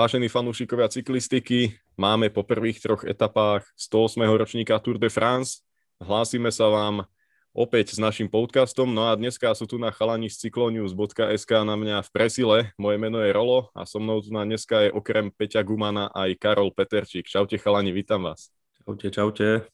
Vážení fanúšikovia cyklistiky, máme po prvých troch etapách 108. ročníka Tour de France. Hlásime sa vám opäť s našim podcastom. No a dneska sú tu na chalani z cyclonews.sk na mňa v presile. Moje meno je Rolo a so mnou tu na dneska je okrem Peťa Gumana aj Karol Peterčík. Čaute chalani, vítam vás. Čaute, čaute.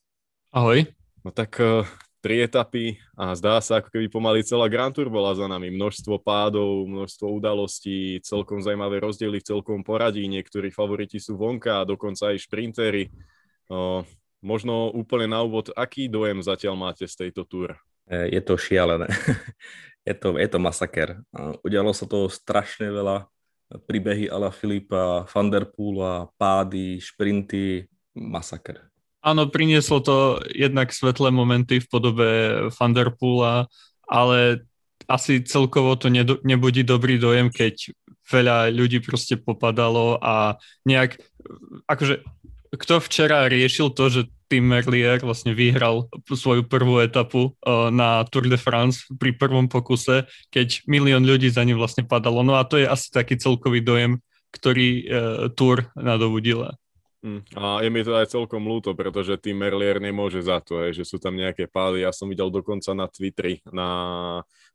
Ahoj. No tak uh, tri etapy a zdá sa, ako keby pomaly celá Grand Tour bola za nami. Množstvo pádov, množstvo udalostí, celkom zaujímavé rozdiely v celkom poradí. Niektorí favoriti sú vonka dokonca aj šprintery. Možno úplne na úvod, aký dojem zatiaľ máte z tejto túr? E, je to šialené. je, to, je to masaker. Udialo sa toho strašne veľa. Príbehy Ala Filipa, Vanderpoola, pády, šprinty, masaker. Áno, prinieslo to jednak svetlé momenty v podobe Thunderpoola, ale asi celkovo to nedo, nebudí dobrý dojem, keď veľa ľudí proste popadalo a nejak, akože kto včera riešil to, že Tim Merlier vlastne vyhral svoju prvú etapu uh, na Tour de France pri prvom pokuse, keď milión ľudí za ním vlastne padalo. No a to je asi taký celkový dojem, ktorý uh, Tour nadobudila. Hm. A je mi to aj celkom ľúto, pretože tým Merlier nemôže za to, hej, že sú tam nejaké pády. Ja som videl dokonca na Twitteri, na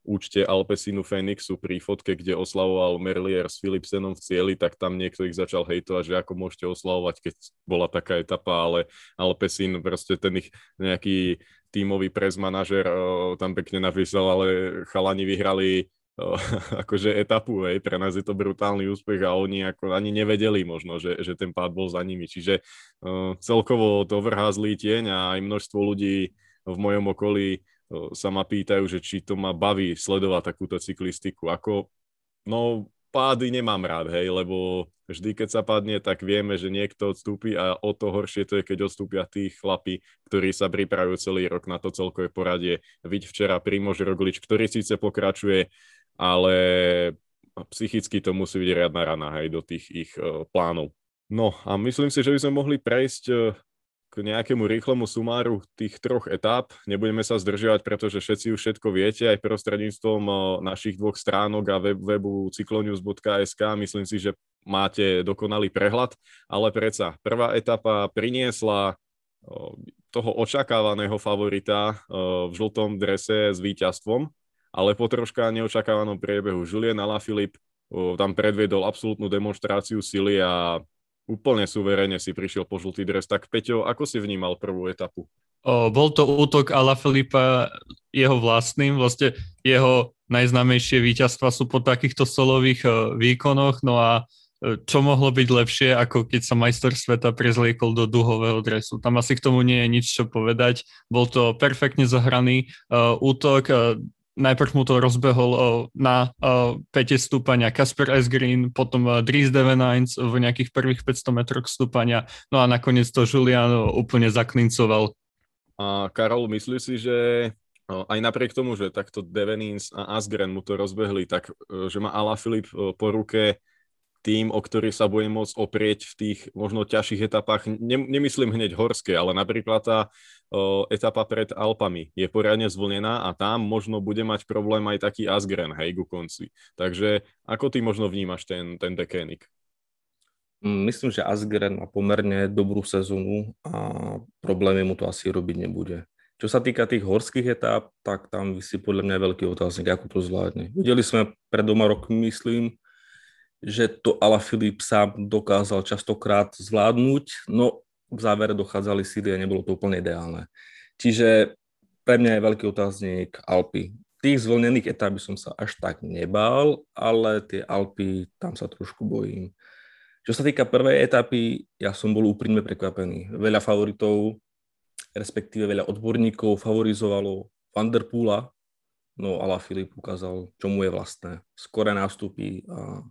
účte Alpesinu Phoenixu pri fotke, kde oslavoval Merlier s Philipsenom v cieli, tak tam niekto ich začal hejtovať, že ako môžete oslavovať, keď bola taká etapa, ale Alpesin, proste ten ich nejaký tímový prez manažer tam pekne napísal, ale chalani vyhrali akože etapu, hej, pre nás je to brutálny úspech a oni ako ani nevedeli možno, že, že ten pád bol za nimi, čiže uh, celkovo to vrhá zlý tieň a aj množstvo ľudí v mojom okolí uh, sa ma pýtajú, že či to ma baví sledovať takúto cyklistiku, ako, no pády nemám rád, hej, lebo vždy, keď sa padne, tak vieme, že niekto odstúpi a o to horšie to je, keď odstúpia tí chlapi, ktorí sa pripravujú celý rok na to celkové poradie. Vidť včera Primož Roglič, ktorý síce pokračuje ale psychicky to musí byť riadna rana aj do tých ich uh, plánov. No a myslím si, že by sme mohli prejsť uh, k nejakému rýchlemu sumáru tých troch etáp. Nebudeme sa zdržiavať, pretože všetci už všetko viete aj prostredníctvom uh, našich dvoch stránok a web, webu cyclonews.sk. Myslím si, že máte dokonalý prehľad, ale predsa prvá etapa priniesla toho očakávaného favorita v žltom drese s víťazstvom ale po troška neočakávanom priebehu Julien Alaphilippe tam predviedol absolútnu demonstráciu sily a úplne suverene si prišiel po žltý dres. Tak Peťo, ako si vnímal prvú etapu? O, bol to útok Ala Filipa jeho vlastným, vlastne jeho najznámejšie víťazstva sú po takýchto solových o, výkonoch, no a čo mohlo byť lepšie, ako keď sa majster sveta prezliekol do duhového dresu. Tam asi k tomu nie je nič čo povedať. Bol to perfektne zahraný uh, útok, uh, najprv mu to rozbehol na 5 stúpania Kasper Esgreen, potom Dries Devenines v nejakých prvých 500 metroch stúpania, no a nakoniec to Julian úplne zaklincoval. A Karol, myslíš si, že aj napriek tomu, že takto Devenins a Asgren mu to rozbehli, tak že má Ala Filip po ruke tým, o ktorý sa bude môcť oprieť v tých možno ťažších etapách. nemyslím hneď horské, ale napríklad tá etapa pred Alpami je poriadne zvlnená a tam možno bude mať problém aj taký Asgren, hej, ku konci. Takže ako ty možno vnímaš ten, ten dekénik? Mm, myslím, že Asgren má pomerne dobrú sezónu a problémy mu to asi robiť nebude. Čo sa týka tých horských etáp, tak tam vysí podľa mňa veľký otáznik, ako to zvládne. Videli sme pred doma rok, myslím, že to Ala Filip sám dokázal častokrát zvládnuť, no v závere dochádzali síly a nebolo to úplne ideálne. Čiže pre mňa je veľký otáznik Alpy. Tých zvlnených etap by som sa až tak nebál, ale tie Alpy, tam sa trošku bojím. Čo sa týka prvej etapy, ja som bol úprimne prekvapený. Veľa favoritov, respektíve veľa odborníkov favorizovalo Vanderpoola, no Ala Filip ukázal, čo mu je vlastné. Skore nástupy a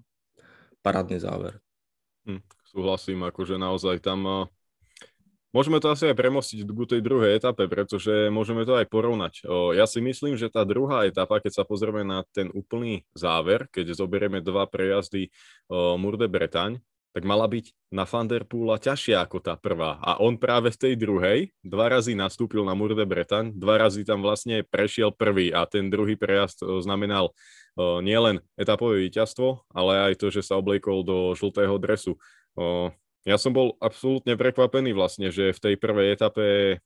parádny záver. Hm, súhlasím, akože naozaj tam uh, môžeme to asi aj premostiť k tej druhej etape, pretože môžeme to aj porovnať. Ja si myslím, že tá druhá etapa, keď sa pozrieme na ten úplný záver, keď zoberieme dva prejazdy Murde Bretaň, tak mala byť na Fanderpoola ťažšia ako tá prvá. A on práve v tej druhej dva razy nastúpil na Murde Bretaň, dva razy tam vlastne prešiel prvý a ten druhý prejazd znamenal uh, nielen etapové víťazstvo, ale aj to, že sa obliekol do žltého dresu. Uh, ja som bol absolútne prekvapený vlastne, že v tej prvej etape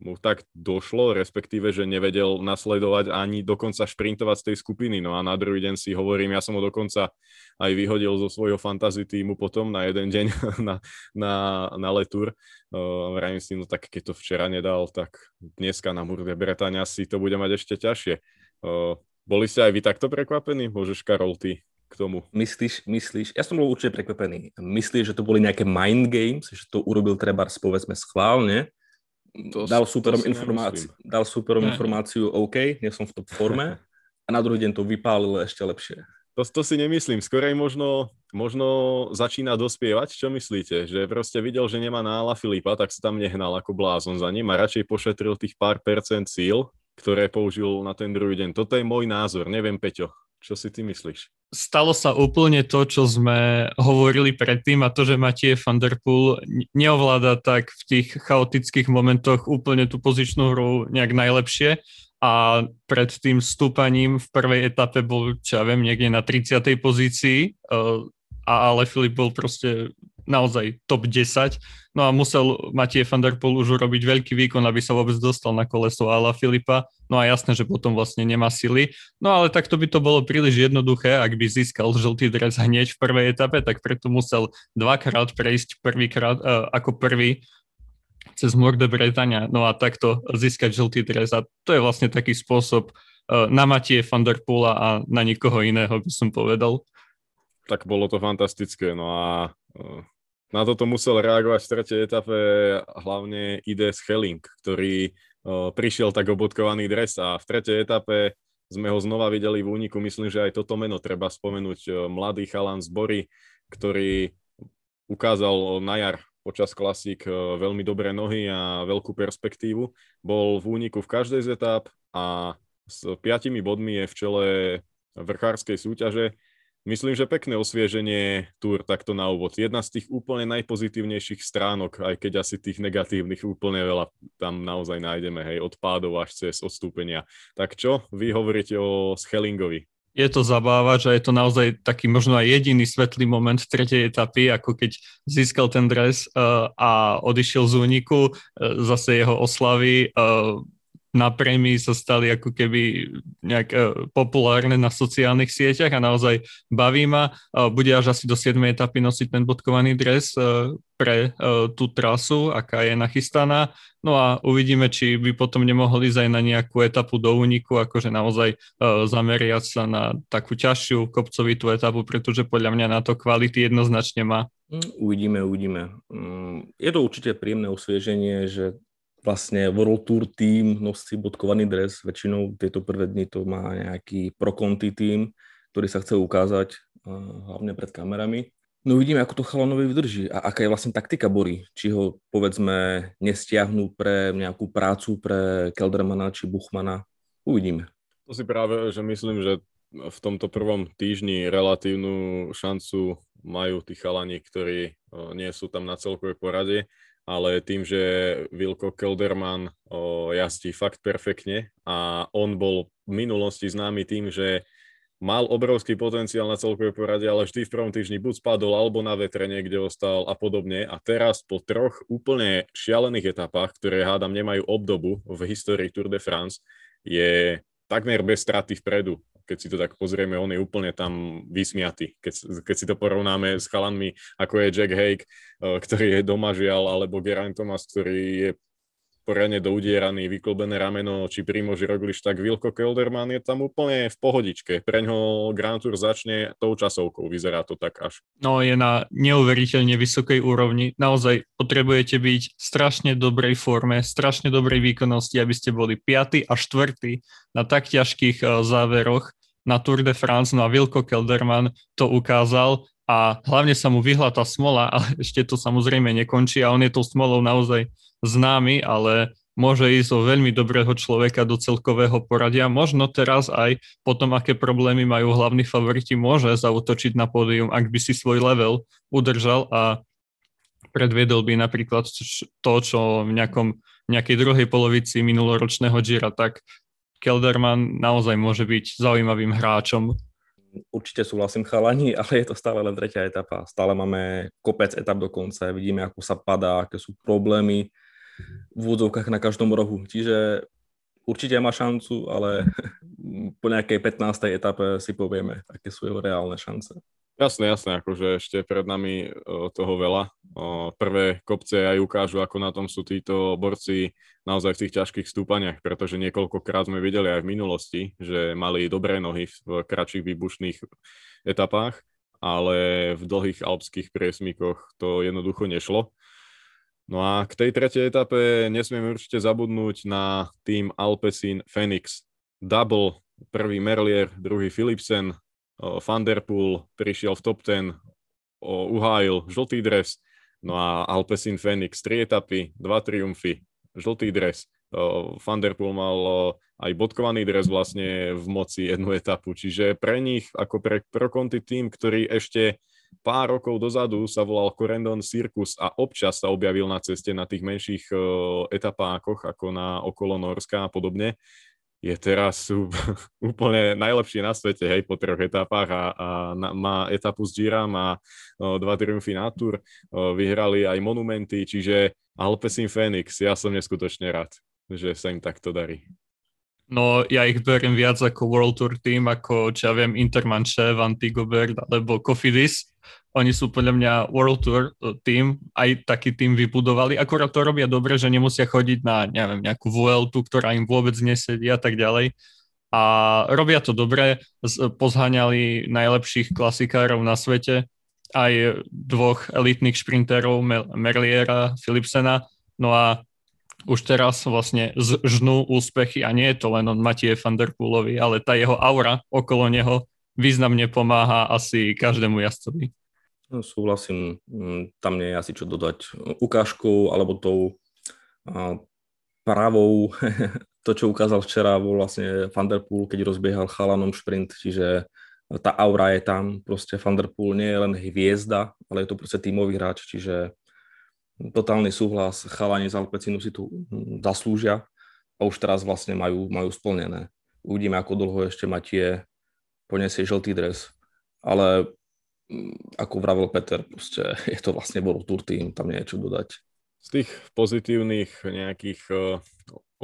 mu tak došlo, respektíve, že nevedel nasledovať ani dokonca šprintovať z tej skupiny. No a na druhý deň si hovorím, ja som ho dokonca aj vyhodil zo svojho fantasy týmu potom na jeden deň na, na, na letúr. Vrajím si, no tak keď to včera nedal, tak dneska na Murde Bretaňa si to bude mať ešte ťažšie. Boli ste aj vy takto prekvapení? Môžeš, Karol, ty k tomu. Myslíš, myslíš, ja som bol určite prekvapený. Myslíš, že to boli nejaké mind games, že to urobil treba povedzme schválne, to, dal superom, informáciu, dal superom informáciu, OK, nie som v top forme a na druhý deň to vypálil ešte lepšie. To, to si nemyslím, skorej možno, možno začína dospievať, čo myslíte? Že proste videl, že nemá nála Filipa, tak sa tam nehnal ako blázon za ním a radšej pošetril tých pár percent síl, ktoré použil na ten druhý deň. Toto je môj názor, neviem Peťo, čo si ty myslíš? stalo sa úplne to, čo sme hovorili predtým a to, že Matie van der Poel neovláda tak v tých chaotických momentoch úplne tú pozičnú hru nejak najlepšie a pred tým stúpaním v prvej etape bol, čo ja viem, niekde na 30. pozícii, eh, a ale Filip bol proste naozaj top 10. No a musel Matie van der Poel už urobiť veľký výkon, aby sa vôbec dostal na koleso Ala Filipa. No a jasné, že potom vlastne nemá sily. No ale takto by to bolo príliš jednoduché, ak by získal žltý dres hneď v prvej etape, tak preto musel dvakrát prejsť prvýkrát uh, ako prvý cez Morde Bretania, no a takto získať žltý dres. A to je vlastne taký spôsob uh, na Matie van der Poola a na nikoho iného, by som povedal. Tak bolo to fantastické, no a uh na toto musel reagovať v tretej etape hlavne ID Schelling, ktorý prišiel tak obodkovaný dres a v tretej etape sme ho znova videli v úniku. Myslím, že aj toto meno treba spomenúť. Mladý chalan z Bory, ktorý ukázal na jar počas klasík veľmi dobré nohy a veľkú perspektívu. Bol v úniku v každej z etap a s piatimi bodmi je v čele vrchárskej súťaže Myslím, že pekné osvieženie túr takto na úvod. Jedna z tých úplne najpozitívnejších stránok, aj keď asi tých negatívnych úplne veľa tam naozaj nájdeme, hej, od pádov až cez odstúpenia. Tak čo vy hovoríte o Schellingovi? Je to zabávač a je to naozaj taký možno aj jediný svetlý moment tretej etapy, ako keď získal ten dres uh, a odišiel z úniku, uh, zase jeho oslavy, uh, na prémii sa stali ako keby nejak uh, populárne na sociálnych sieťach a naozaj baví ma. Uh, bude až asi do 7. etapy nosiť ten bodkovaný dres uh, pre tú trasu, aká je nachystaná. No a uvidíme, či by potom nemohli ísť aj na nejakú etapu do úniku, akože naozaj zameriať sa na takú ťažšiu kopcovitú etapu, pretože podľa mňa na to kvality jednoznačne má. Mm, uvidíme, uvidíme. Mm, je to určite príjemné osvieženie, že vlastne World Tour tým nosí bodkovaný dres, väčšinou tieto prvé dni to má nejaký pro-conti tým, ktorý sa chce ukázať hlavne pred kamerami. No uvidíme, ako to chalanovi vydrží a aká je vlastne taktika Bory. Či ho, povedzme, nestiahnu pre nejakú prácu pre Keldermana či Buchmana. Uvidíme. To si práve, že myslím, že v tomto prvom týždni relatívnu šancu majú tí chalani, ktorí nie sú tam na celkovej porade ale tým, že Vilko Kelderman o, jazdí fakt perfektne a on bol v minulosti známy tým, že mal obrovský potenciál na celkovej porade, ale vždy v prvom týždni buď spadol alebo na vetre niekde ostal a podobne. A teraz po troch úplne šialených etapách, ktoré hádam nemajú obdobu v histórii Tour de France, je takmer bez straty vpredu keď si to tak pozrieme, on je úplne tam vysmiatý. Keď, keď si to porovnáme s chalanmi, ako je Jack Hake, eh, ktorý je doma žial, alebo Geraint Thomas, ktorý je poriadne doudieraný, vyklbené rameno, či Primoži Roglič, tak Vilko Kelderman je tam úplne v pohodičke. Preňho Grand Tour začne tou časovkou, vyzerá to tak až. No je na neuveriteľne vysokej úrovni. Naozaj potrebujete byť v strašne dobrej forme, strašne dobrej výkonnosti, aby ste boli 5. a 4. na tak ťažkých eh, záveroch na Tour de France, no a Vilko Kelderman to ukázal a hlavne sa mu vyhla tá smola, ale ešte to samozrejme nekončí a on je tou smolou naozaj známy, ale môže ísť o veľmi dobrého človeka do celkového poradia. Možno teraz aj potom, aké problémy majú hlavní favoriti, môže zautočiť na pódium, ak by si svoj level udržal a predviedol by napríklad to, čo v nejakom, nejakej druhej polovici minuloročného Gira, tak Kelderman naozaj môže byť zaujímavým hráčom. Určite súhlasím chalani, ale je to stále len tretia etapa. Stále máme kopec etap do konca, vidíme, ako sa padá, aké sú problémy v úvodzovkách na každom rohu. Čiže určite má šancu, ale po nejakej 15. etape si povieme, aké sú jeho reálne šance. Jasné, jasné, akože ešte pred nami toho veľa. Prvé kopce aj ukážu, ako na tom sú títo borci naozaj v tých ťažkých stúpaniach, pretože niekoľkokrát sme videli aj v minulosti, že mali dobré nohy v kratších výbušných etapách, ale v dlhých alpských priesmikoch to jednoducho nešlo. No a k tej tretej etape nesmieme určite zabudnúť na tým Alpecin Phoenix. Double, prvý Merlier, druhý Philipsen, Van Der Poel prišiel v top 10, uhájil žltý dres, no a Alpecin Phoenix, tri etapy, dva triumfy, žltý dres. Van Der Poel mal aj bodkovaný dres vlastne v moci jednu etapu, čiže pre nich, ako pre Proconti tým, ktorý ešte pár rokov dozadu sa volal Corendon Circus a občas sa objavil na ceste na tých menších etapákoch, ako na okolo Norska a podobne, je teraz úplne najlepší na svete, hej, po troch etapách a, a na, má etapu s Gira, má o, dva triumfy na Tour, o, vyhrali aj monumenty, čiže Alpecin Phoenix, ja som neskutočne rád, že sa im takto darí. No ja ich beriem viac ako World Tour team, ako čo ja viem Intermanche, Van Tigobert alebo Cofidis. Oni sú podľa mňa World Tour e, team, aj taký tým vybudovali. Akurát to robia dobre, že nemusia chodiť na neviem, nejakú Vueltu, ktorá im vôbec nesedí a tak ďalej. A robia to dobre, pozháňali najlepších klasikárov na svete, aj dvoch elitných šprinterov, Merliera, Philipsena. No a už teraz vlastne žnú úspechy a nie je to len on Matie van der Poolovi, ale tá jeho aura okolo neho významne pomáha asi každému jazdcovi. No, súhlasím, mm, tam nie je asi čo dodať. Ukážkou alebo tou pravou, to čo ukázal včera, bol vlastne Van der Poel, keď rozbiehal chalanom šprint, čiže tá aura je tam, proste Van der Poel nie je len hviezda, ale je to proste tímový hráč, čiže totálny súhlas, chalani z Alpecinu si tu hm, zaslúžia a už teraz vlastne majú, majú splnené. Uvidíme, ako dlho ešte Matie poniesie žltý dres, ale hm, ako vravel Peter, proste je to vlastne World Tour tým, tam nie je čo dodať. Z tých pozitívnych nejakých uh,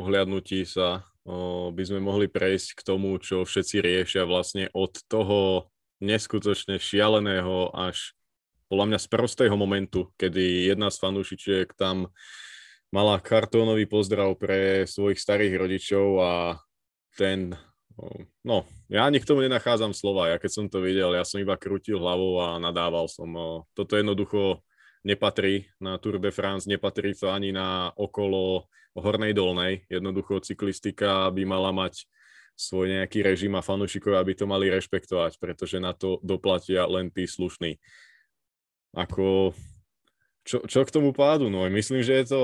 ohľadnutí sa uh, by sme mohli prejsť k tomu, čo všetci riešia vlastne od toho neskutočne šialeného až podľa mňa z prostého momentu, kedy jedna z fanúšičiek tam mala kartónový pozdrav pre svojich starých rodičov a ten, no, ja ani k tomu nenachádzam slova. Ja keď som to videl, ja som iba krútil hlavou a nadával som. Toto jednoducho nepatrí na Tour de France, nepatrí to ani na okolo Hornej Dolnej. Jednoducho cyklistika by mala mať svoj nejaký režim a fanúšikov, aby to mali rešpektovať, pretože na to doplatia len tí slušní ako, čo, čo k tomu pádu? No myslím, že je to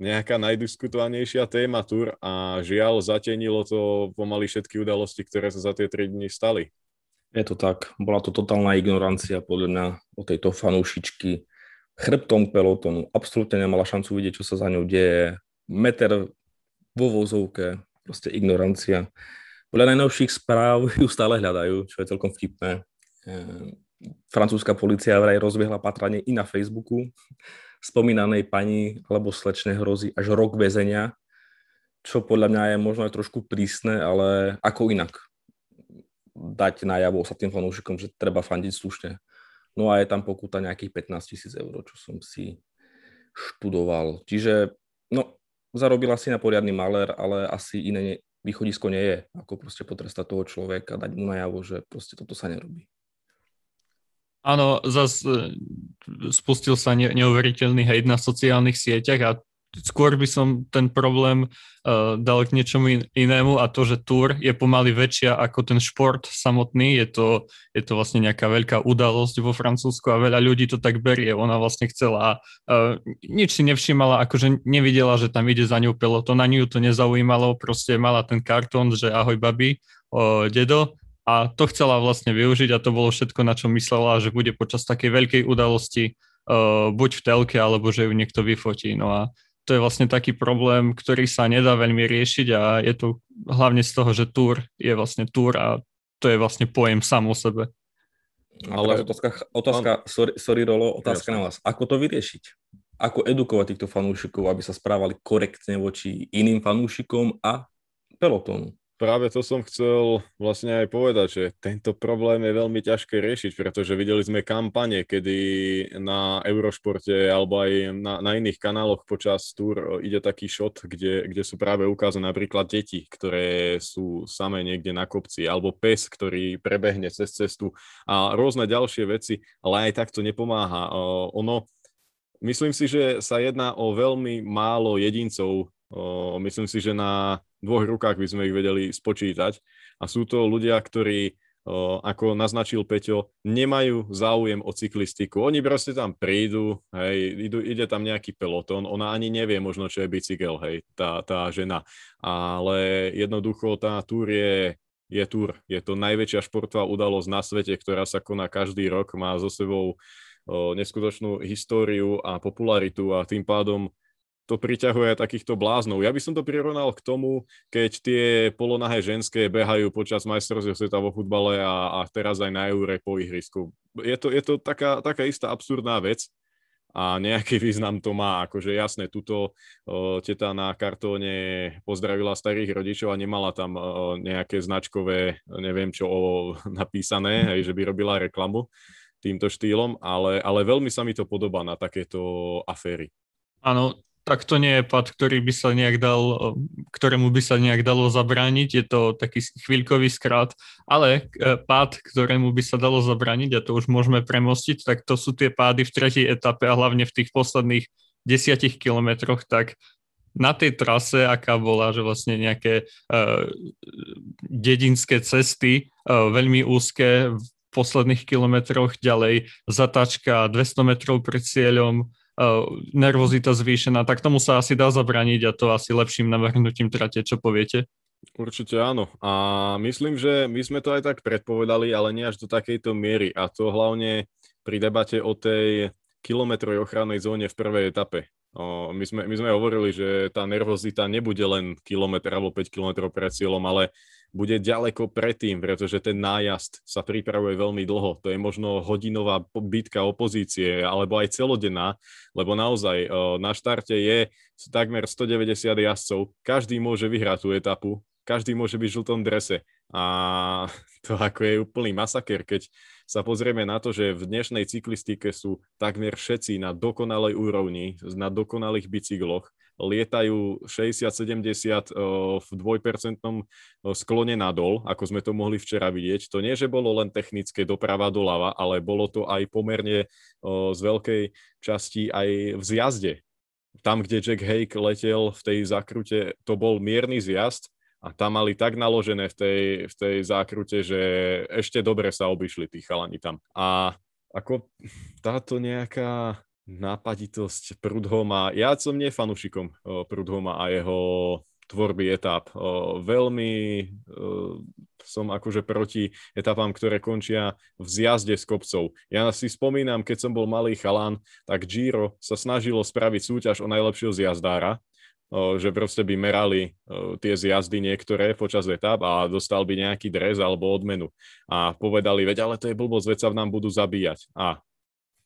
nejaká najdiskutovanejšia téma tur a žiaľ zatenilo to pomaly všetky udalosti, ktoré sa za tie 3 dni stali. Je to tak. Bola to totálna ignorancia podľa mňa o tejto fanúšičky chrbtom pelotonu. Absolútne nemala šancu vidieť, čo sa za ňou deje. Meter vo vozovke, proste ignorancia. Podľa najnovších správ ju stále hľadajú, čo je celkom vtipné. Francúzska policia vraj rozbiehla patranie i na Facebooku. Spomínanej pani alebo slečne hrozí až rok väzenia, čo podľa mňa je možno aj trošku prísne, ale ako inak dať najavo sa tým fanúšikom, že treba fandiť slušne. No a je tam pokuta nejakých 15 tisíc eur, čo som si študoval. Čiže, no, zarobila si na poriadny maler, ale asi iné východisko nie je, ako proste potrestať toho človeka, dať mu najavo, že proste toto sa nerobí. Áno, zase spustil sa ne, neuveriteľný hejt na sociálnych sieťach a skôr by som ten problém uh, dal k niečomu inému a to, že Tour je pomaly väčšia ako ten šport samotný. Je to, je to vlastne nejaká veľká udalosť vo Francúzsku a veľa ľudí to tak berie. Ona vlastne chcela, uh, nič si nevšimala, akože nevidela, že tam ide za ňou peloton, na ňu to nezaujímalo, proste mala ten kartón, že ahoj babi, uh, dedo, a to chcela vlastne využiť a to bolo všetko, na čo myslela, že bude počas takej veľkej udalosti uh, buď v telke, alebo že ju niekto vyfotí. No a to je vlastne taký problém, ktorý sa nedá veľmi riešiť a je to hlavne z toho, že túr je vlastne túr a to je vlastne pojem sám o sebe. Ale otázka, otázka sorry, sorry Rolo, otázka Jasne. na vás. Ako to vyriešiť? Ako edukovať týchto fanúšikov, aby sa správali korektne voči iným fanúšikom a pelotónu? Práve to som chcel vlastne aj povedať, že tento problém je veľmi ťažké riešiť, pretože videli sme kampane, kedy na Eurošporte alebo aj na, na iných kanáloch počas túr ide taký shot, kde, kde sú práve ukázané napríklad deti, ktoré sú samé niekde na kopci, alebo pes, ktorý prebehne cez cestu a rôzne ďalšie veci, ale aj tak to nepomáha. Ono, myslím si, že sa jedná o veľmi málo jedincov, myslím si, že na dvoch rukách by sme ich vedeli spočítať. A sú to ľudia, ktorí, ako naznačil Peťo, nemajú záujem o cyklistiku. Oni proste tam prídu, hej, idú, ide tam nejaký peloton, ona ani nevie možno, čo je bicykel, hej, tá, tá žena. Ale jednoducho tá túr je je túr. Je to najväčšia športová udalosť na svete, ktorá sa koná každý rok, má so sebou o, neskutočnú históriu a popularitu a tým pádom to priťahuje takýchto bláznov. Ja by som to prirovnal k tomu, keď tie polonahé ženské behajú počas majstrovstiev sveta vo futbale a, a teraz aj na Eure po ihrisku. Je to, je to taká, taká istá absurdná vec a nejaký význam to má. Akože jasné, tuto o, teta na kartóne pozdravila starých rodičov a nemala tam o, nejaké značkové, neviem čo, o, napísané, hej, že by robila reklamu týmto štýlom, ale, ale veľmi sa mi to podobá na takéto aféry. Áno, tak to nie je pad, ktorý by sa nejak dal, ktorému by sa nejak dalo zabrániť, je to taký chvíľkový skrát, ale e, pád, ktorému by sa dalo zabrániť, a to už môžeme premostiť, tak to sú tie pády v tretej etape a hlavne v tých posledných desiatich kilometroch, tak na tej trase, aká bola, že vlastne nejaké uh, dedinské cesty, uh, veľmi úzke v posledných kilometroch ďalej, zatačka 200 metrov pred cieľom, nervozita zvýšená, tak tomu sa asi dá zabraniť a to asi lepším navrhnutím trate, čo poviete? Určite áno. A myslím, že my sme to aj tak predpovedali, ale nie až do takejto miery. A to hlavne pri debate o tej kilometrovej ochrannej zóne v prvej etape. O, my, sme, my sme hovorili, že tá nervozita nebude len kilometr alebo 5 kilometrov pred cieľom, ale bude ďaleko predtým, pretože ten nájazd sa pripravuje veľmi dlho. To je možno hodinová bitka opozície, alebo aj celodenná, lebo naozaj na štarte je takmer 190 jazdcov. Každý môže vyhrať tú etapu, každý môže byť v žltom drese. A to ako je úplný masaker, keď sa pozrieme na to, že v dnešnej cyklistike sú takmer všetci na dokonalej úrovni, na dokonalých bicykloch lietajú 60-70 v dvojpercentnom sklone nadol, ako sme to mohli včera vidieť. To nie, že bolo len technické doprava doľava, ale bolo to aj pomerne z veľkej časti aj v zjazde. Tam, kde Jack Hake letel v tej zakrute, to bol mierny zjazd a tam mali tak naložené v tej, v tej zákrute, že ešte dobre sa obišli tí chalani tam. A ako táto nejaká nápaditosť Prudhoma. Ja som nie fanúšikom Prudhoma a jeho tvorby etáp. Veľmi som akože proti etapám, ktoré končia v zjazde s kopcov. Ja si spomínam, keď som bol malý chalán, tak Giro sa snažilo spraviť súťaž o najlepšieho zjazdára, že proste by merali tie zjazdy niektoré počas etap a dostal by nejaký dres alebo odmenu. A povedali, veď ale to je blbosť, veď sa nám budú zabíjať. A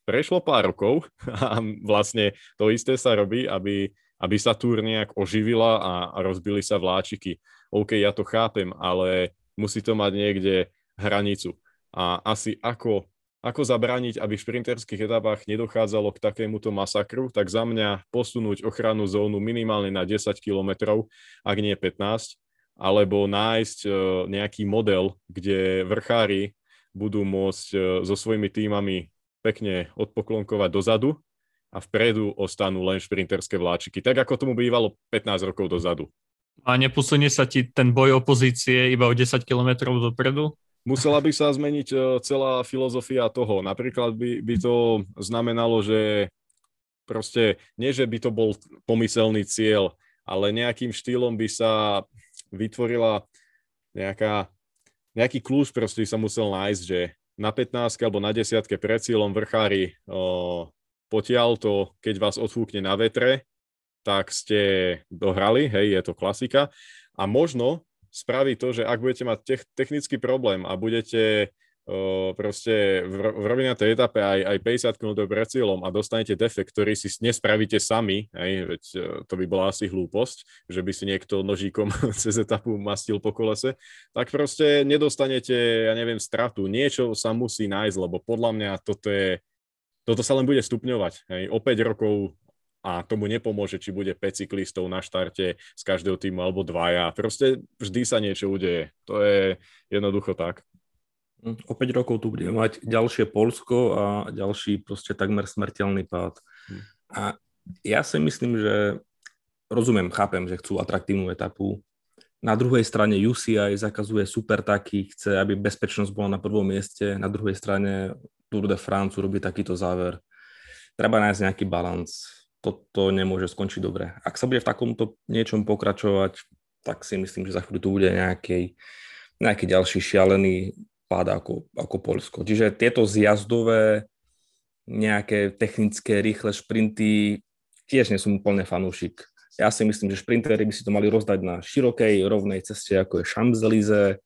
prešlo pár rokov a vlastne to isté sa robí, aby, aby sa túr nejak oživila a, rozbili sa vláčiky. OK, ja to chápem, ale musí to mať niekde hranicu. A asi ako, ako zabrániť, aby v šprinterských etapách nedochádzalo k takémuto masakru, tak za mňa posunúť ochrannú zónu minimálne na 10 km, ak nie 15, alebo nájsť e, nejaký model, kde vrchári budú môcť e, so svojimi týmami pekne odpoklonkovať dozadu a vpredu ostanú len šprinterské vláčiky, tak ako tomu bývalo 15 rokov dozadu. A neposunie sa ti ten boj opozície iba o 10 km dopredu? Musela by sa zmeniť e, celá filozofia toho. Napríklad by, by to znamenalo, že proste nie, že by to bol pomyselný cieľ, ale nejakým štýlom by sa vytvorila nejaká, nejaký kľúč proste sa musel nájsť, že na 15 alebo na 10 pred cieľom vrchári potiaľ to, keď vás odfúkne na vetre, tak ste dohrali, hej, je to klasika. A možno spraví to, že ak budete mať te- technický problém a budete proste v, v rovinaté etape aj, aj 50 km pred cieľom a dostanete defekt, ktorý si nespravíte sami, hej, veď uh, to by bola asi hlúposť, že by si niekto nožíkom cez etapu mastil po kolese, tak proste nedostanete, ja neviem, stratu. Niečo sa musí nájsť, lebo podľa mňa toto je toto sa len bude stupňovať. Hej. O 5 rokov a tomu nepomôže, či bude 5 cyklistov na štarte z každého týmu alebo dvaja. Proste vždy sa niečo udeje. To je jednoducho tak. O 5 rokov tu budeme mať ďalšie Polsko a ďalší proste takmer smrteľný pád. Hm. A ja si myslím, že rozumiem, chápem, že chcú atraktívnu etapu. Na druhej strane UCI zakazuje super taký, chce, aby bezpečnosť bola na prvom mieste. Na druhej strane Tour de France robí takýto záver. Treba nájsť nejaký balans toto nemôže skončiť dobre. Ak sa bude v takomto niečom pokračovať, tak si myslím, že za chvíľu tu bude nejaký, nejaký ďalší šialený pád ako, ako Polsko. Čiže tieto zjazdové, nejaké technické, rýchle šprinty tiež nie som úplne fanúšik. Ja si myslím, že šprintery by si to mali rozdať na širokej, rovnej ceste, ako je Champs-Élysées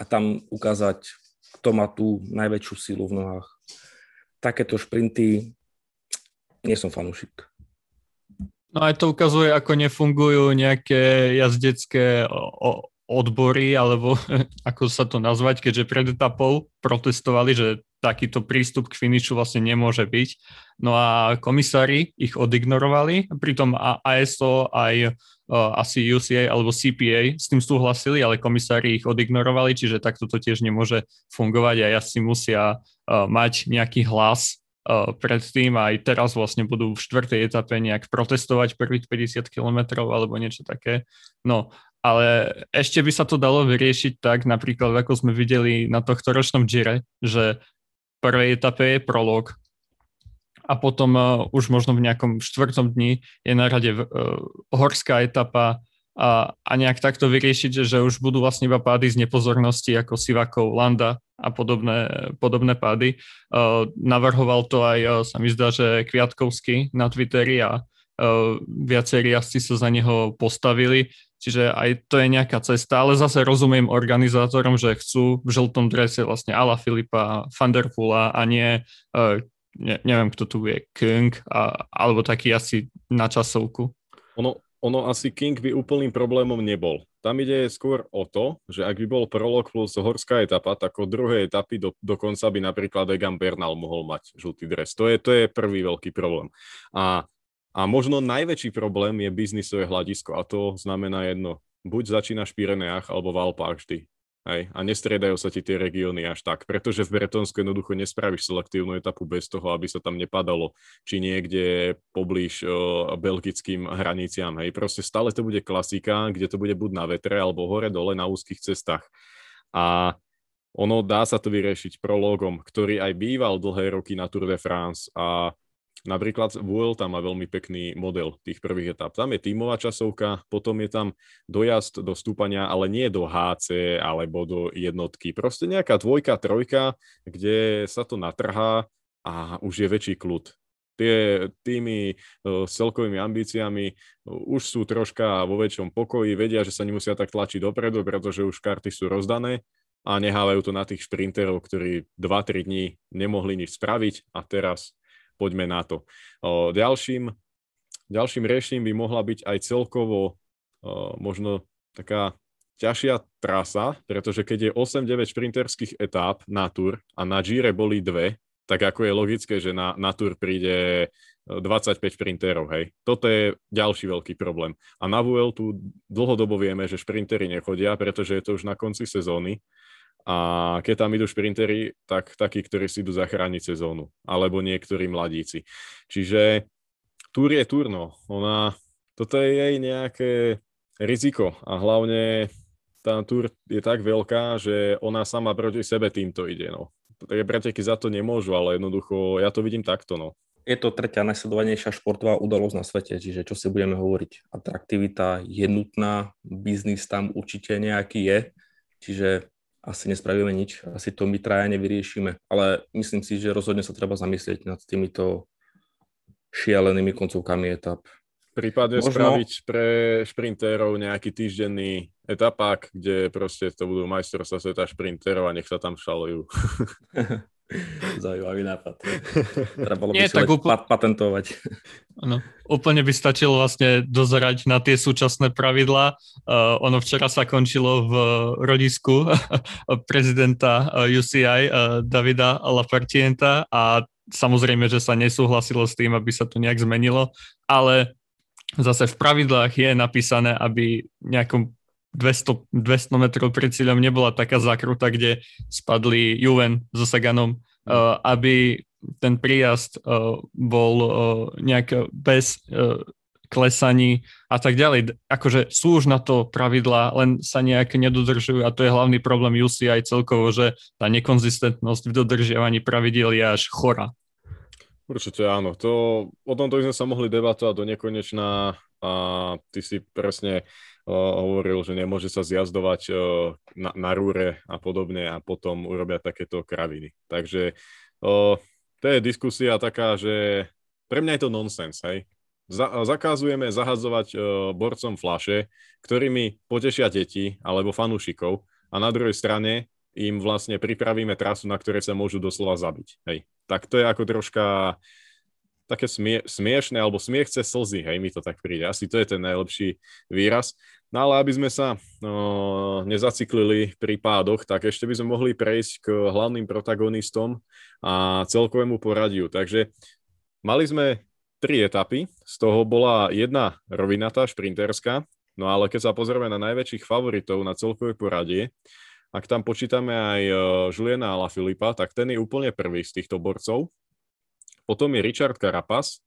a tam ukázať, kto má tú najväčšiu sílu v nohách. Takéto šprinty nie som fanúšik. No aj to ukazuje, ako nefungujú nejaké jazdecké odbory, alebo ako sa to nazvať, keďže pred etapou protestovali, že takýto prístup k finišu vlastne nemôže byť. No a komisári ich odignorovali, pritom ASO aj asi UCA alebo CPA s tým súhlasili, ale komisári ich odignorovali, čiže takto to tiež nemôže fungovať a asi musia mať nejaký hlas predtým aj teraz vlastne budú v štvrtej etape nejak protestovať prvých 50 kilometrov alebo niečo také. No, ale ešte by sa to dalo vyriešiť tak, napríklad ako sme videli na tohto ročnom Gire, že v prvej etape je prolog a potom uh, už možno v nejakom štvrtom dni je na rade uh, horská etapa a, a nejak takto vyriešiť, že, už budú vlastne iba pády z nepozornosti ako Sivakov, Landa a podobné, podobné pády. Uh, navrhoval to aj, uh, sa mi zdá, že Kviatkovský na Twitteri a uh, viacerí asi sa za neho postavili, čiže aj to je nejaká cesta, ale zase rozumiem organizátorom, že chcú v žltom drese vlastne Ala Filipa, Fanderpula a nie, uh, ne, neviem, kto tu je, Kung, a, alebo taký asi na časovku. Ono, ono asi King by úplným problémom nebol. Tam ide skôr o to, že ak by bol prolog plus horská etapa, tak od druhej etapy do, dokonca by napríklad Egan Bernal mohol mať žltý dres. To je, to je prvý veľký problém. A, a možno najväčší problém je biznisové hľadisko a to znamená jedno. Buď začínaš v Pireneách alebo v Alpách vždy. Hej, a nestriedajú sa ti tie regióny až tak, pretože v Bretonsku jednoducho nespravíš selektívnu etapu bez toho, aby sa tam nepadalo, či niekde poblíž o, belgickým hraniciam. Hej, proste stále to bude klasika, kde to bude buď na vetre, alebo hore-dole na úzkých cestách. A ono dá sa to vyriešiť prologom, ktorý aj býval dlhé roky na Tour de France a Napríklad Vuelta má veľmi pekný model tých prvých etap. Tam je tímová časovka, potom je tam dojazd do stúpania, ale nie do HC alebo do jednotky. Proste nejaká dvojka, trojka, kde sa to natrhá a už je väčší kľud. Tie týmy s celkovými ambíciami už sú troška vo väčšom pokoji, vedia, že sa nemusia tak tlačiť dopredu, pretože už karty sú rozdané a nehávajú to na tých šprinterov, ktorí 2-3 dní nemohli nič spraviť a teraz poďme na to. Ďalším, ďalším riešením by mohla byť aj celkovo možno taká ťažšia trasa, pretože keď je 8-9 šprinterských etáp na Tour a na Gire boli dve, tak ako je logické, že na, na Tour príde 25 šprinterov, hej. Toto je ďalší veľký problém. A na tu dlhodobo vieme, že šprintery nechodia, pretože je to už na konci sezóny a keď tam idú šprintery, tak takí, ktorí si idú zachrániť sezónu, alebo niektorí mladíci. Čiže Túr je Túr, no. Ona, toto je jej nejaké riziko a hlavne tá Túr je tak veľká, že ona sama proti sebe týmto ide, no. Také preteky za to nemôžu, ale jednoducho ja to vidím takto, no. Je to tretia najsledovanejšia športová udalosť na svete, čiže čo si budeme hovoriť? Atraktivita je nutná, biznis tam určite nejaký je, čiže asi nespravíme nič, asi to my traja nevyriešime, ale myslím si, že rozhodne sa treba zamyslieť nad týmito šialenými koncovkami etap. Prípadne Možno... spraviť pre šprintérov nejaký týždenný etapák, kde proste to budú majstrovstvá sveta šprintérov a nech sa tam šalujú. Zaujímavý nápad. Treba bolo Nie, by tak úpl... pat- patentovať. Ano, úplne by stačilo vlastne dozerať na tie súčasné pravidlá. Uh, ono včera sa končilo v rodisku prezidenta UCI uh, Davida Lapartienta a samozrejme, že sa nesúhlasilo s tým, aby sa to nejak zmenilo, ale zase v pravidlách je napísané, aby nejakom 200, 200 metrov pred cieľom nebola taká zakruta, kde spadli Juven so Saganom, uh, aby ten príjazd uh, bol uh, nejak bez uh, klesaní a tak ďalej. Akože sú už na to pravidlá, len sa nejak nedodržujú a to je hlavný problém UCI celkovo, že tá nekonzistentnosť v dodržiavaní pravidel je až chora. Určite áno. To, o tomto by sme sa mohli debatovať do nekonečná a ty si presne hovoril, že nemôže sa zjazdovať na, na rúre a podobne a potom urobia takéto kraviny. Takže to je diskusia taká, že pre mňa je to nonsens, hej. zakazujeme zahadzovať borcom flaše, ktorými potešia deti alebo fanúšikov a na druhej strane im vlastne pripravíme trasu, na ktorej sa môžu doslova zabiť. Hej. Tak to je ako troška také smie, smiešne, alebo smiech cez slzy, hej, mi to tak príde. Asi to je ten najlepší výraz. No ale aby sme sa no, nezaciklili pri pádoch, tak ešte by sme mohli prejsť k hlavným protagonistom a celkovému poradiu. Takže mali sme tri etapy, z toho bola jedna rovinatá, šprinterská, no ale keď sa pozrieme na najväčších favoritov na celkové poradie, ak tam počítame aj e, Juliana Filipa, tak ten je úplne prvý z týchto borcov. Potom je Richard Carapaz,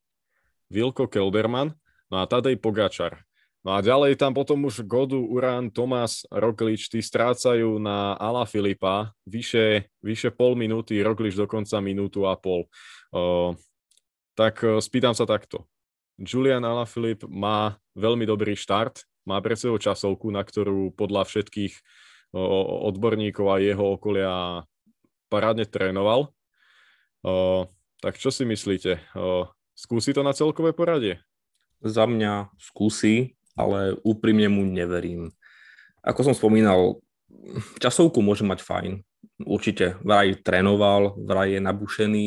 Vilko Kelderman, no a Tadej Pogačar. No a ďalej tam potom už Godu, Uran, Tomás, Roglič, tí strácajú na Ala Filipa vyše, vyše pol minúty, Roglič dokonca minútu a pol. Uh, tak uh, spýtam sa takto. Julian Alaphilippe má veľmi dobrý štart, má pre sebou časovku, na ktorú podľa všetkých odborníkov a jeho okolia parádne trénoval. Tak čo si myslíte? Skúsi to na celkové poradie? Za mňa skúsi, ale úprimne mu neverím. Ako som spomínal, časovku môže mať fajn. Určite. Vraj trénoval, vraj je nabušený.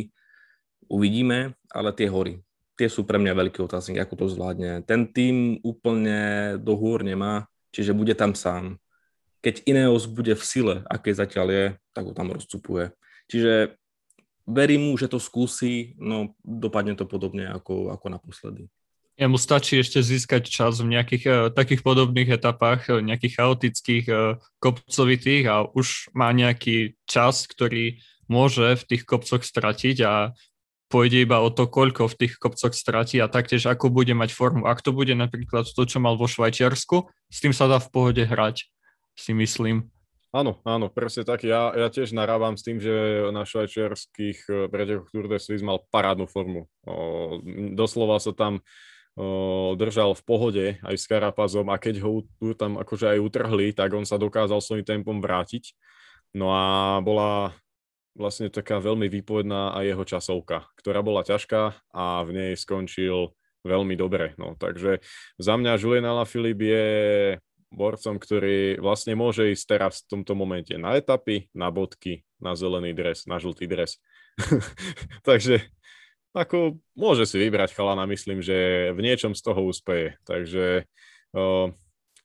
Uvidíme, ale tie hory, tie sú pre mňa veľký otáznik, ako to zvládne. Ten tým úplne do hôr nemá, čiže bude tam sám. Keď Ineos bude v sile, aké zatiaľ je, tak ho tam rozcupuje. Čiže verím mu, že to skúsi, no dopadne to podobne ako, ako naposledy. Mu stačí ešte získať čas v nejakých uh, takých podobných etapách, uh, nejakých chaotických, uh, kopcovitých a už má nejaký čas, ktorý môže v tých kopcoch stratiť a pôjde iba o to, koľko v tých kopcoch stratí a taktiež ako bude mať formu. Ak to bude napríklad to, čo mal vo Švajčiarsku, s tým sa dá v pohode hrať, si myslím. Áno, áno, presne tak. Ja, ja tiež narávam s tým, že na švajčiarských eh, pretekoch Tour de Suisse mal parádnu formu. O, doslova sa tam o, držal v pohode aj s Karapazom a keď ho tu tam akože aj utrhli, tak on sa dokázal svojím tempom vrátiť. No a bola vlastne taká veľmi výpovedná aj jeho časovka, ktorá bola ťažká a v nej skončil veľmi dobre. No, takže za mňa Julien Alaphilippe je borcom, ktorý vlastne môže ísť teraz v tomto momente na etapy, na bodky, na zelený dres, na žltý dres. Takže ako môže si vybrať chalana, myslím, že v niečom z toho úspeje. Takže o,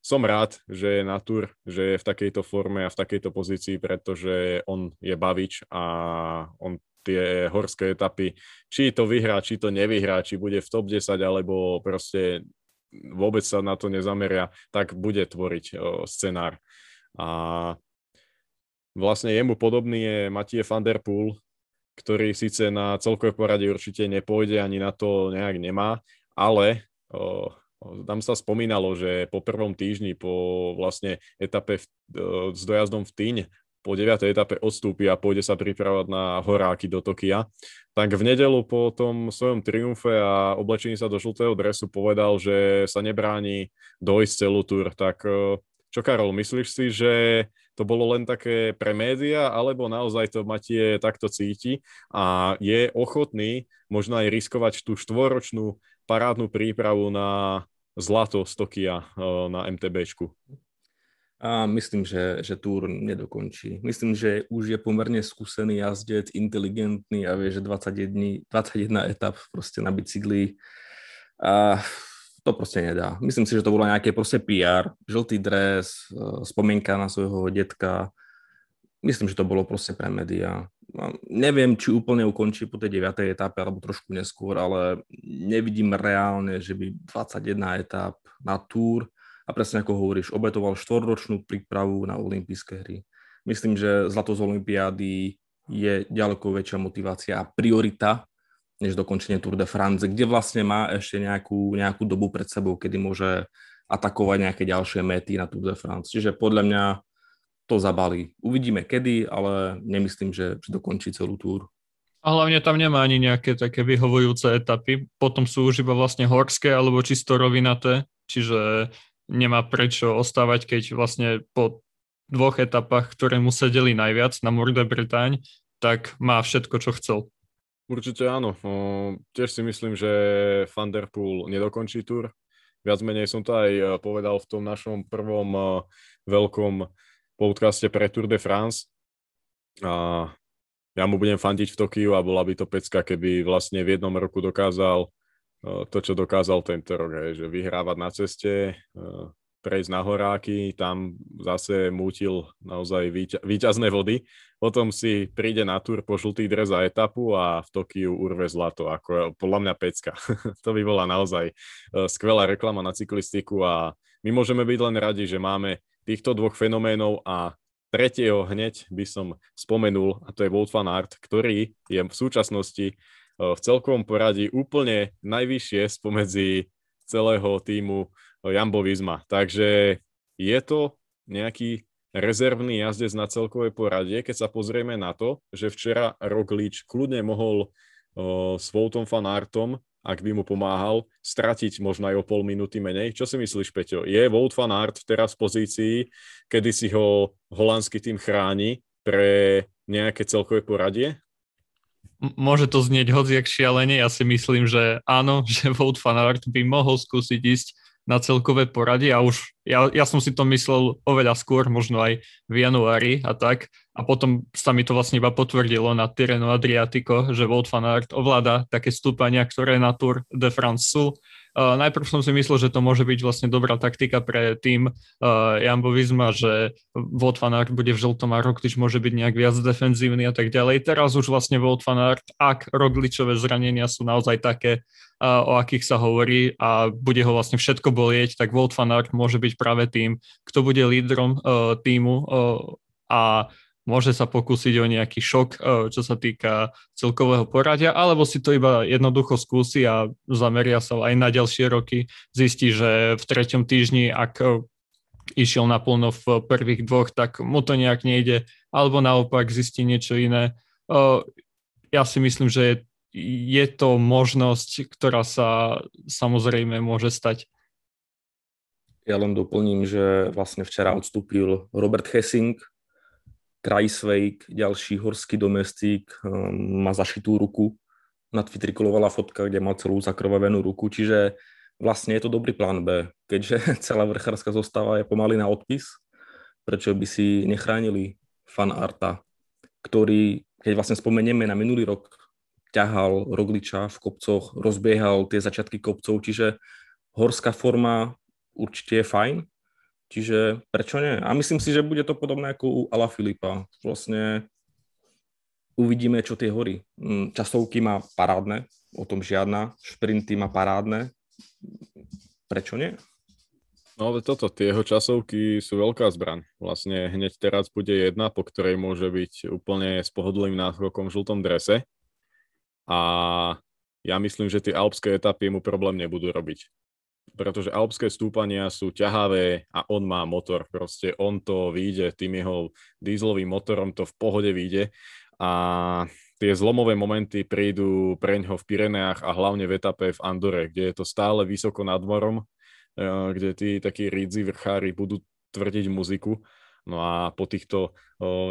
som rád, že je na tur, že je v takejto forme a v takejto pozícii, pretože on je bavič a on tie horské etapy, či to vyhrá, či to nevyhrá, či bude v top 10, alebo proste vôbec sa na to nezameria, tak bude tvoriť scenár. A vlastne jemu podobný je Matie van der Poel, ktorý síce na celkové poradie určite nepôjde, ani na to nejak nemá, ale o, tam sa spomínalo, že po prvom týždni, po vlastne etape v, s dojazdom v Týň, po 9. etape odstúpi a pôjde sa pripravať na horáky do Tokia. Tak v nedelu po tom svojom triumfe a oblečení sa do žltého dresu povedal, že sa nebráni dojsť celú túr. Tak čo Karol, myslíš si, že to bolo len také pre média, alebo naozaj to Matie takto cíti a je ochotný možno aj riskovať tú štvoročnú parádnu prípravu na zlato z Tokia na MTBčku? A myslím, že, že túr nedokončí. Myslím, že už je pomerne skúsený jazdec, inteligentný a vie, že 21, 21 etap proste na bicykli. A to proste nedá. Myslím si, že to bolo nejaké proste PR, žltý dres, e, spomienka na svojho detka. Myslím, že to bolo proste pre médiá. Neviem, či úplne ukončí po tej 9. etape alebo trošku neskôr, ale nevidím reálne, že by 21 etap na túr a presne ako hovoríš, obetoval štvorročnú prípravu na olympijské hry. Myslím, že zlato z olympiády je ďaleko väčšia motivácia a priorita než dokončenie Tour de France, kde vlastne má ešte nejakú, nejakú dobu pred sebou, kedy môže atakovať nejaké ďalšie mety na Tour de France. Čiže podľa mňa to zabalí. Uvidíme kedy, ale nemyslím, že, dokončí celú túr. A hlavne tam nemá ani nejaké také vyhovujúce etapy. Potom sú už iba vlastne horské alebo čisto rovinaté, čiže nemá prečo ostávať, keď vlastne po dvoch etapách, ktoré mu sedeli najviac na Mour de tak má všetko, čo chcel. Určite áno. O, tiež si myslím, že Van nedokončí túr. Viac menej som to aj e, povedal v tom našom prvom uh, veľkom podcaste pre Tour de France. A ja mu budem fandiť v Tokiu a bola by to pecka, keby vlastne v jednom roku dokázal to, čo dokázal tento rok, je, že vyhrávať na ceste, prejsť na horáky, tam zase mútil naozaj výťazné vody. Potom si príde na túr po žltý dres za etapu a v Tokiu urve zlato, ako podľa mňa pecka. to by bola naozaj skvelá reklama na cyklistiku a my môžeme byť len radi, že máme týchto dvoch fenoménov a tretieho hneď by som spomenul, a to je Wout van Aert, ktorý je v súčasnosti v celkovom poradí úplne najvyššie spomedzi celého týmu Jambo Visma. Takže je to nejaký rezervný jazdec na celkovej poradie, keď sa pozrieme na to, že včera Roglič kľudne mohol o, s Voutom Fanartom, ak by mu pomáhal, stratiť možno aj o pol minúty menej. Čo si myslíš, Peťo? Je Vout Fanart teraz v pozícii, kedy si ho holandský tým chráni pre nejaké celkové poradie? Môže to znieť hociak šialene, ja si myslím, že áno, že Vote Fanart by mohol skúsiť ísť na celkové poradie a už ja, ja som si to myslel oveľa skôr, možno aj v januári a tak. A potom sa mi to vlastne iba potvrdilo na Tireno Adriatico, že Wout van Aert ovláda také stúpania, ktoré na Tour de France sú Uh, najprv som si myslel, že to môže byť vlastne dobrá taktika pre tým uh, Jambo Visma, že Wout van Aert bude v žltom a Roglič môže byť nejak viac defenzívny a tak ďalej. Teraz už vlastne Wout van Aert, ak Rogličové zranenia sú naozaj také, uh, o akých sa hovorí a bude ho vlastne všetko bolieť, tak Wout van Aert môže byť práve tým, kto bude lídrom uh, týmu uh, a môže sa pokúsiť o nejaký šok, e, čo sa týka celkového poradia, alebo si to iba jednoducho skúsi a zameria sa aj na ďalšie roky. Zistí, že v treťom týždni, ak e, išiel naplno v prvých dvoch, tak mu to nejak nejde, alebo naopak zistí niečo iné. E, ja si myslím, že je to možnosť, ktorá sa samozrejme môže stať. Ja len doplním, že vlastne včera odstúpil Robert Hessing, Krajsvejk, ďalší horský domestík, um, má zašitú ruku. Na Twitteri fotka, kde má celú zakrvavenú ruku, čiže vlastne je to dobrý plán B, keďže celá vrchárska zostava je pomaly na odpis, prečo by si nechránili fan Arta, ktorý, keď vlastne spomenieme na minulý rok, ťahal Rogliča v kopcoch, rozbiehal tie začiatky kopcov, čiže horská forma určite je fajn, Čiže prečo nie? A myslím si, že bude to podobné ako u Ala Filipa. Vlastne uvidíme, čo tie hory. Mm, časovky má parádne, o tom žiadna. Šprinty má parádne. Prečo nie? No ale toto, tie jeho časovky sú veľká zbraň. Vlastne hneď teraz bude jedna, po ktorej môže byť úplne s pohodlným náskokom v žltom drese. A ja myslím, že tie alpské etapy mu problém nebudú robiť. Pretože alpské stúpania sú ťahavé a on má motor. Proste on to vyjde tým jeho dízlovým motorom, to v pohode vyjde. A tie zlomové momenty prídu preňho v Pireneách a hlavne v etape v Andore, kde je to stále vysoko nad morom, eh, kde tí takí rídzi vrchári budú tvrdiť muziku No a po týchto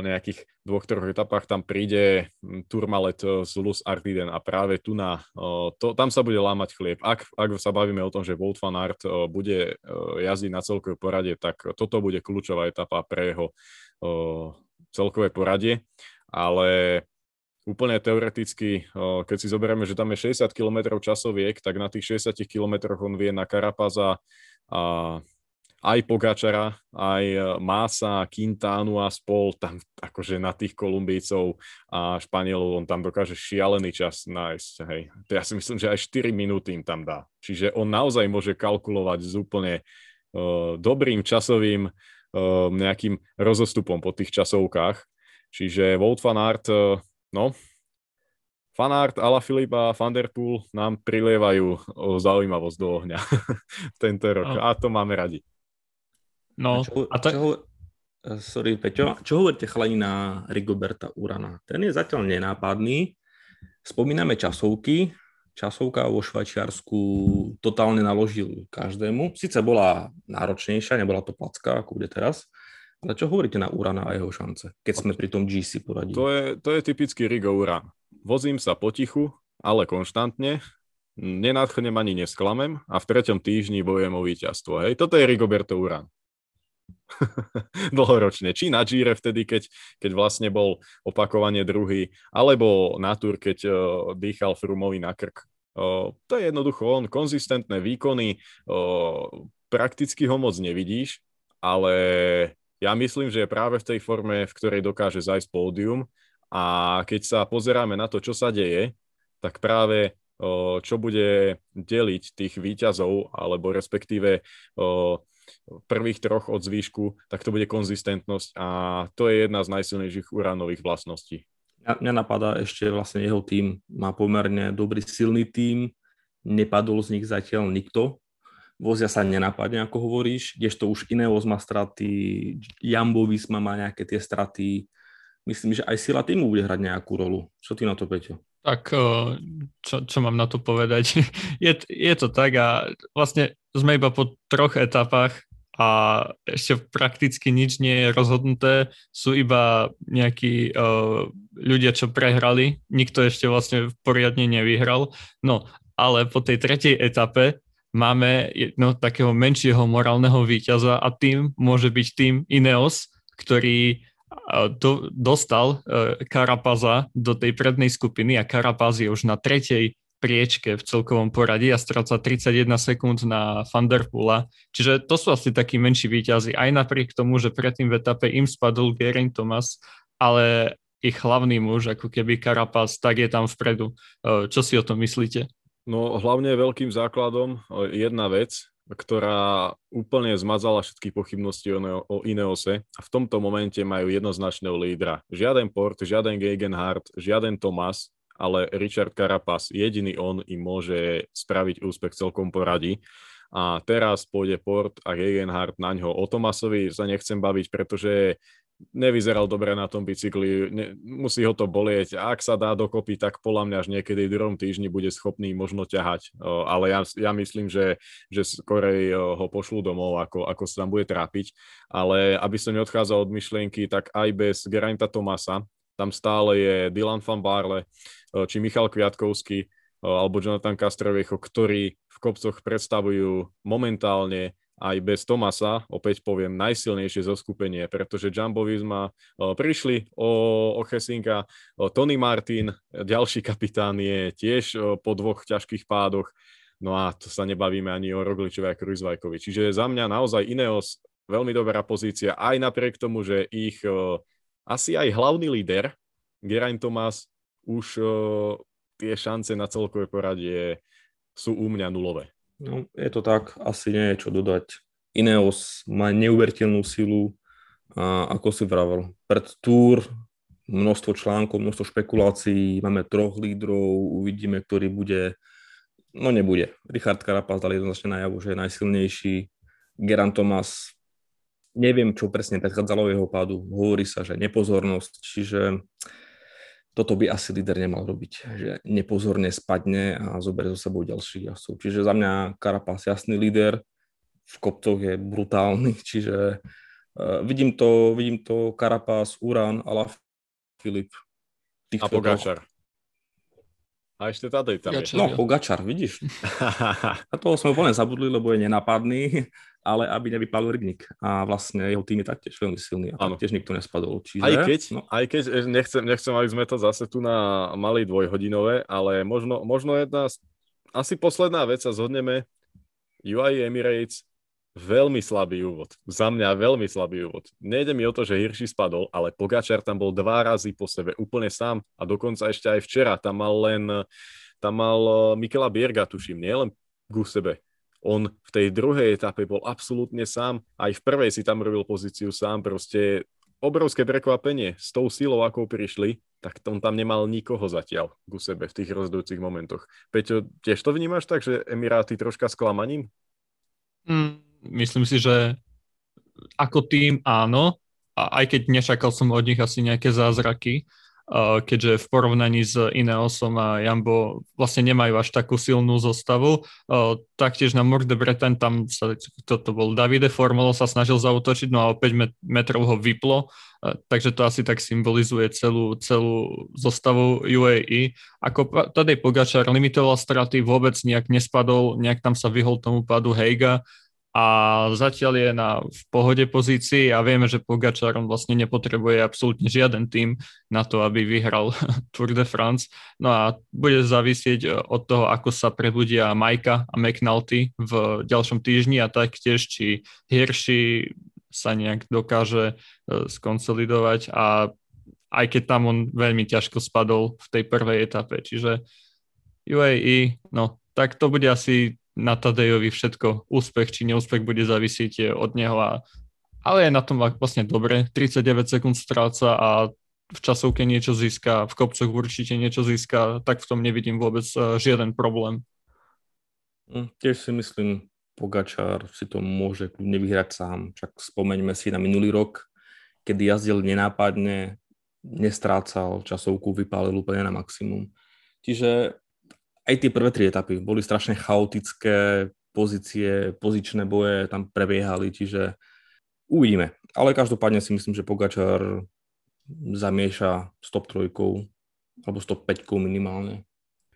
nejakých dvoch, troch etapách tam príde Turmalet z Luz Artiden a práve tu na, to, tam sa bude lámať chlieb. Ak, ak sa bavíme o tom, že Wout van Aert bude jazdiť na celkové poradie, tak toto bude kľúčová etapa pre jeho celkové poradie, ale úplne teoreticky, keď si zoberieme, že tam je 60 km časoviek, tak na tých 60 km on vie na Karapaza a aj Pogačara, aj e, Masa, Quintánu a spol, tam akože na tých Kolumbícov a Španielov on tam dokáže šialený čas nájsť, hej. To ja si myslím, že aj 4 minúty im tam dá. Čiže on naozaj môže kalkulovať s úplne uh, dobrým časovým uh, nejakým rozostupom po tých časovkách. Čiže Wout van Aert, uh, no, Fanart, Ala Filipa a Van Der Poel nám prilievajú zaujímavosť do ohňa tento rok a to máme radi. No, a, čo, a to... čo, eh, sorry, Peťo, čo hovoríte chalani na Rigoberta Urana? Ten je zatiaľ nenápadný. Spomíname časovky. Časovka vo Švajčiarsku totálne naložil každému. Sice bola náročnejšia, nebola to placka, ako bude teraz. Ale čo hovoríte na Urana a jeho šance, keď sme pri tom GC poradí? To je, to je typický Rigo Uran. Vozím sa potichu, ale konštantne, nenadchnem ani nesklamem a v treťom týždni bojujem o víťazstvo. Hej, toto je Rigoberto Uran. dlhoročne. Či na Gire vtedy, keď, keď vlastne bol opakovanie druhý, alebo na Tour, keď uh, dýchal Frumovi na krk. Uh, to je jednoducho on, konzistentné výkony, uh, prakticky ho moc nevidíš, ale ja myslím, že je práve v tej forme, v ktorej dokáže zajsť pódium a keď sa pozeráme na to, čo sa deje, tak práve čo bude deliť tých výťazov, alebo respektíve prvých troch od zvýšku, tak to bude konzistentnosť a to je jedna z najsilnejších uránových vlastností. Mňa napadá ešte vlastne jeho tým. Má pomerne dobrý silný tým, nepadol z nich zatiaľ nikto. Vozia sa nenapadne, ako hovoríš, kdežto už Ineos má straty, Jambo Visma má nejaké tie straty. Myslím, že aj sila týmu bude hrať nejakú rolu. Čo ty na to, Peťo? Tak čo, čo mám na to povedať? Je, je to tak a vlastne sme iba po troch etapách a ešte prakticky nič nie je rozhodnuté. Sú iba nejakí uh, ľudia, čo prehrali. Nikto ešte vlastne poriadne nevyhral. No, ale po tej tretej etape máme jedno takého menšieho morálneho víťaza a tým môže byť tým Ineos, ktorý do, dostal uh, Karapaza do tej prednej skupiny a Karapaz je už na tretej priečke v celkovom poradí a stráca 31 sekúnd na Vanderpoola. Čiže to sú asi takí menší výťazí, aj napriek tomu, že predtým v etape im spadol Geraint Thomas, ale ich hlavný muž, ako keby Karapaz, tak je tam vpredu. Uh, čo si o tom myslíte? No hlavne veľkým základom jedna vec, ktorá úplne zmazala všetky pochybnosti o, o Ineose a v tomto momente majú jednoznačného lídra. Žiaden Port, žiaden Gegenhardt, žiaden Thomas, ale Richard Carapaz, jediný on im môže spraviť úspech celkom poradí. A teraz pôjde Port a Gegenhardt na ňo. O Tomasovi sa nechcem baviť, pretože nevyzeral dobre na tom bicykli, ne, musí ho to bolieť. Ak sa dá dokopy, tak podľa mňa až niekedy v druhom týždni bude schopný možno ťahať. O, ale ja, ja myslím, že, že skorej ho pošlú domov, ako, ako sa tam bude trápiť. Ale aby som neodchádzal od myšlienky, tak aj bez Gerainta Tomasa, tam stále je Dylan van Barle, či Michal Kviatkovský, alebo Jonathan Castroviecho, ktorí v kopcoch predstavujú momentálne aj bez Tomasa, opäť poviem, najsilnejšie zoskupenie, pretože Jumbo Visma prišli o, o Chesinka, Tony Martin, ďalší kapitán je tiež po dvoch ťažkých pádoch, no a to sa nebavíme ani o Rogličovi a Krujzvajkovi. Čiže za mňa naozaj Ineos veľmi dobrá pozícia, aj napriek tomu, že ich asi aj hlavný líder, Geraint Thomas, už tie šance na celkové poradie sú u mňa nulové. No, je to tak, asi nie je čo dodať. Ineos má neuveriteľnú silu, a ako si vravel, pred Tour množstvo článkov, množstvo špekulácií, máme troch lídrov, uvidíme, ktorý bude, no nebude. Richard Carapaz dal jednoznačne najavo, že je najsilnejší. Geran Thomas, neviem, čo presne predchádzalo jeho pádu, hovorí sa, že nepozornosť, čiže toto by asi líder nemal robiť, že nepozorne spadne a zoberie so sebou ďalších jazdcov. Čiže za mňa Carapaz jasný líder, v kopcoch je brutálny, čiže uh, vidím to, vidím to Carapaz, Uran, Ala Filip. A Pogačar. A ešte tady tam je. No, Pogačar, vidíš. A toho sme úplne zabudli, lebo je nenápadný, ale aby nevypadol Rignik. A vlastne jeho tým je taktiež veľmi silný a ano. taktiež nikto nespadol. Čiže, aj keď, no. aj keď e, nechcem, nechcem, aby sme to zase tu na mali dvojhodinové, ale možno, možno jedna, asi posledná vec sa zhodneme, UAE Emirates veľmi slabý úvod. Za mňa veľmi slabý úvod. Nejde mi o to, že Hirši spadol, ale Pogačar tam bol dva razy po sebe, úplne sám a dokonca ešte aj včera tam mal len tam mal eh, Mikela Bierga, tuším, nie len ku sebe. On v tej druhej etape bol absolútne sám, aj v prvej si tam robil pozíciu sám, proste obrovské prekvapenie s tou silou, akou prišli, tak on tam nemal nikoho zatiaľ ku sebe v tých rozhodujúcich momentoch. Peťo, tiež to vnímaš tak, že Emiráty troška sklamaním? Mm, myslím si, že ako tým áno, a aj keď nečakal som od nich asi nejaké zázraky, keďže v porovnaní s Ineosom a Jambo vlastne nemajú až takú silnú zostavu. Taktiež na Mort de Bretagne tam sa, toto bol Davide Formolo sa snažil zautočiť, no a o 5 metrov ho vyplo, takže to asi tak symbolizuje celú, celú zostavu UAE. Ako Tadej Pogačar limitoval straty, vôbec nejak nespadol, nejak tam sa vyhol tomu padu Heiga, a zatiaľ je na v pohode pozícii a vieme, že Pogačar on vlastne nepotrebuje absolútne žiaden tým na to, aby vyhral Tour de France. No a bude závisieť e, od toho, ako sa prebudia Majka a McNulty v ďalšom týždni a taktiež, či Hirschi sa nejak dokáže e, skonsolidovať a aj keď tam on veľmi ťažko spadol v tej prvej etape, čiže UAE, no tak to bude asi na Tadejovi všetko, úspech či neúspech bude závisieť od neho. A, ale je na tom vlastne dobre, 39 sekúnd stráca a v časovke niečo získa, v kopcoch určite niečo získa, tak v tom nevidím vôbec uh, žiaden problém. Hm, tiež si myslím, Pogačar si to môže kľudne vyhrať sám. Však spomeňme si na minulý rok, kedy jazdil nenápadne, nestrácal časovku, vypálil úplne na maximum. Čiže aj tie prvé tri etapy boli strašne chaotické, pozície, pozičné boje tam prebiehali, čiže uvidíme. Ale každopádne si myslím, že Pogačar zamieša s top trojkou alebo s top 5 minimálne.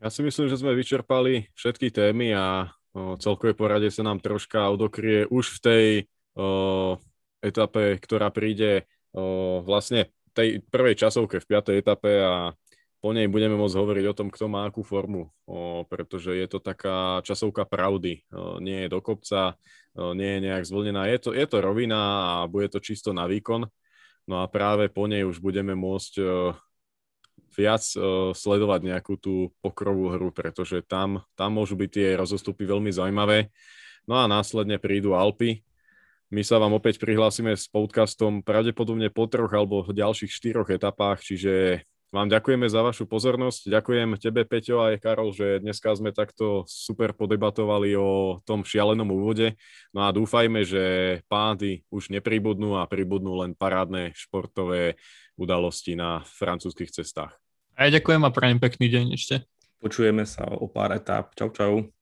Ja si myslím, že sme vyčerpali všetky témy a celkové porade sa nám troška odokrie už v tej o, etape, ktorá príde o, vlastne tej prvej časovke v piatej etape a po nej budeme môcť hovoriť o tom, kto má akú formu, o, pretože je to taká časovka pravdy. O, nie je do kopca, o, nie je nejak zvlnená. Je to, je to rovina a bude to čisto na výkon. No a práve po nej už budeme môcť o, viac o, sledovať nejakú tú pokrovú hru, pretože tam, tam môžu byť tie rozostupy veľmi zaujímavé. No a následne prídu Alpy, my sa vám opäť prihlásime s podcastom pravdepodobne po troch alebo ďalších štyroch etapách, čiže vám ďakujeme za vašu pozornosť. Ďakujem tebe, Peťo, aj Karol, že dneska sme takto super podebatovali o tom šialenom úvode. No a dúfajme, že pády už nepribudnú a pribudnú len parádne športové udalosti na francúzských cestách. A ja ďakujem a prajem pekný deň ešte. Počujeme sa o pár etáp. Čau, čau.